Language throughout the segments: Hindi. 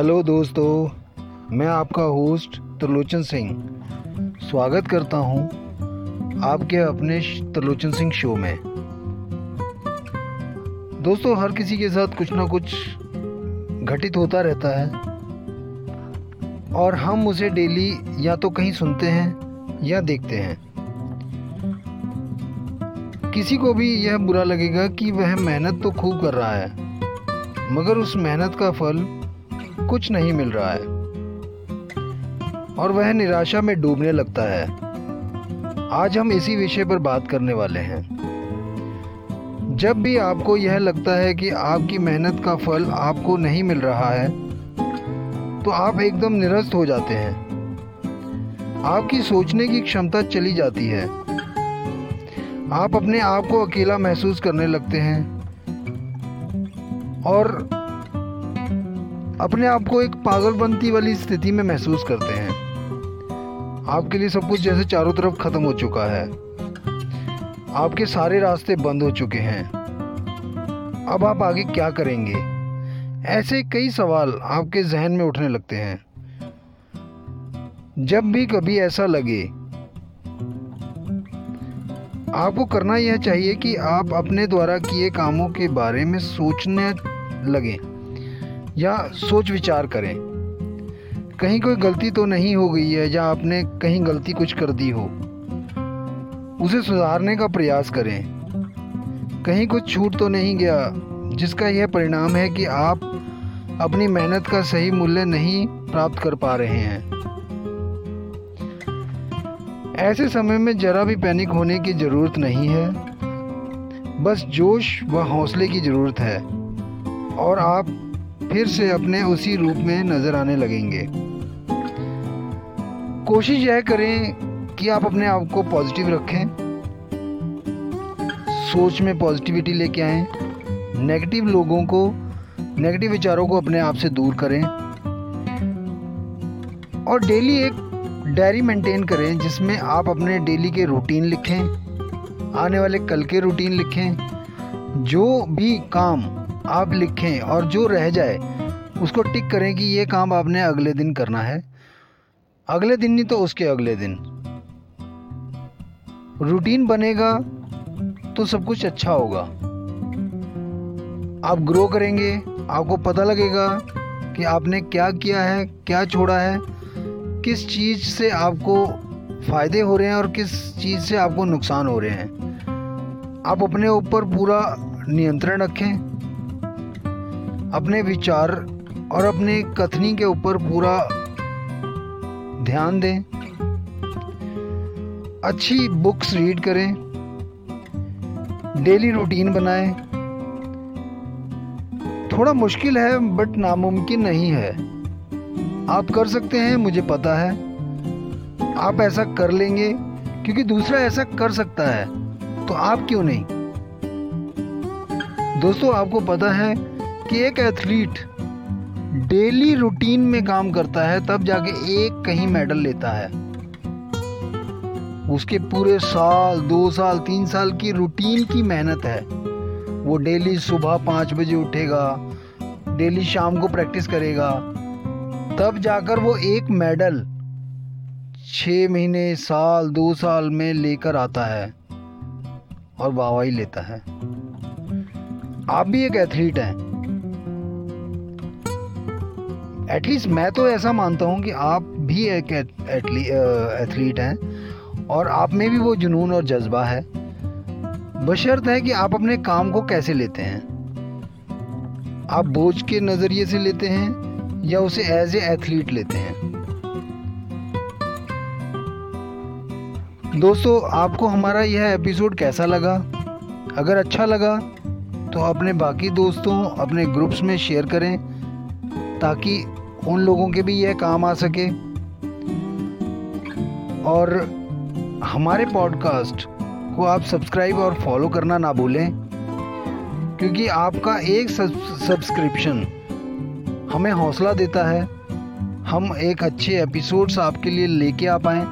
हेलो दोस्तों, मैं आपका होस्ट त्रिलोचन सिंह। स्वागत करता हूँ आपके अपने त्रिलोचन सिंह शो में। दोस्तों, हर किसी के साथ कुछ ना कुछ घटित होता रहता है और हम उसे डेली या तो कहीं सुनते हैं या देखते हैं। किसी को भी यह बुरा लगेगा कि वह मेहनत तो खूब कर रहा है, मगर उस मेहनत का फल कुछ नहीं मिल रहा है। और वह निराशा में डूबने लगता है। आज हम इसी विषय पर बात करने वाले हैं। जब भी आपको यह लगता है कि आपकी मेहनत का फल आपको नहीं मिल रहा है तो आप एकदम निरस्त हो जाते हैं। आपकी सोचने की क्षमता चली जाती है। आप अपने आप को अकेला महसूस करने लगते हैं। और अपने आप को एक पागलपंती वाली स्थिति में महसूस करते हैं। आपके लिए सब कुछ जैसे चारों तरफ़ खत्म हो चुका है। आपके सारे रास्ते बंद हो चुके हैं। अब आप आगे क्या करेंगे? ऐसे कई सवाल आपके जहन में उठने लगते हैं। जब भी कभी ऐसा लगे, आपको करना यह चाहिए कि आप अपने द्वारा किए कामों के बारे में सोचने लगें। या सोच विचार करें। कहीं कोई गलती तो नहीं हो गई है, या आपने कहीं गलती कुछ कर दी हो। उसे सुधारने का प्रयास करें। कहीं कुछ छूट तो नहीं गया, जिसका यह परिणाम है कि आप अपनी मेहनत का सही मूल्य नहीं प्राप्त कर पा रहे हैं। ऐसे समय में ज़रा भी पैनिक होने की ज़रूरत नहीं है। बस जोश व हौसले की ज़रूरत है। और आप फिर से अपने उसी रूप में नज़र आने लगेंगे। कोशिश यह करें कि आप अपने आप को पॉजिटिव रखें। सोच में पॉजिटिविटी लेके आएँ। नेगेटिव लोगों को नेगेटिव विचारों को अपने आप से दूर करें। और डेली एक डायरी मेंटेन करें जिसमें आप अपने डेली के रूटीन लिखें। आने वाले कल के रूटीन लिखें। जो भी काम आप लिखें और जो रह जाए, उसको टिक करें कि ये काम आपने अगले दिन करना है। अगले दिन नहीं तो उसके अगले दिन। रूटीन बनेगा तो सब कुछ अच्छा होगा। आप ग्रो करेंगे, आपको पता लगेगा कि आपने क्या किया है, क्या छोड़ा है, किस चीज़ से आपको फ़ायदे हो रहे हैं और किस चीज़ से आपको नुकसान हो रहे हैं। आप अपने ऊपर पूरा नियंत्रण रखें। अपने विचार और अपने कथनी के ऊपर पूरा ध्यान दें। अच्छी बुक्स रीड करें। डेली रूटीन बनाएँ। थोड़ा मुश्किल है बट नामुमकिन नहीं है। आप कर सकते हैं, मुझे पता है। आप ऐसा कर लेंगे, क्योंकि दूसरा ऐसा कर सकता है तो आप क्यों नहीं? दोस्तों, आपको पता है कि एक एथलीट डेली रूटीन में काम करता है, तब जाके एक कहीं मेडल लेता है। उसके पूरे साल, दो साल, तीन साल की रूटीन की मेहनत है। वो डेली सुबह पाँच बजे उठेगा, डेली शाम को प्रैक्टिस करेगा, तब जाकर वो एक मेडल छ महीने, साल, दो साल में लेकर आता है और वाहवाही लेता है। आप भी एक एथलीट हैं। एटलीस्ट मैं तो ऐसा मानता हूँ कि आप भी एक एथलीट हैं और आप में भी वो जुनून और जज्बा है। बशर्त है कि आप अपने काम को कैसे लेते हैं। आप बोझ के नज़रिए से लेते हैं या उसे एज ए एथलीट लेते हैं। दोस्तों, आपको हमारा यह एपिसोड कैसा लगा? अगर अच्छा लगा तो अपने बाकी दोस्तों, अपने ग्रुप्स में शेयर करें ताकि उन लोगों के भी यह काम आ सके। और हमारे पॉडकास्ट को आप सब्सक्राइब और फॉलो करना ना भूलें, क्योंकि आपका एक सब्सक्रिप्शन हमें हौसला देता है। हम एक अच्छे एपिसोड्स आपके लिए लेके आ पाएँ,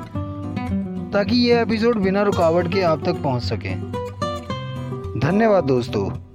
ताकि ये एपिसोड बिना रुकावट के आप तक पहुँच सके। धन्यवाद दोस्तों।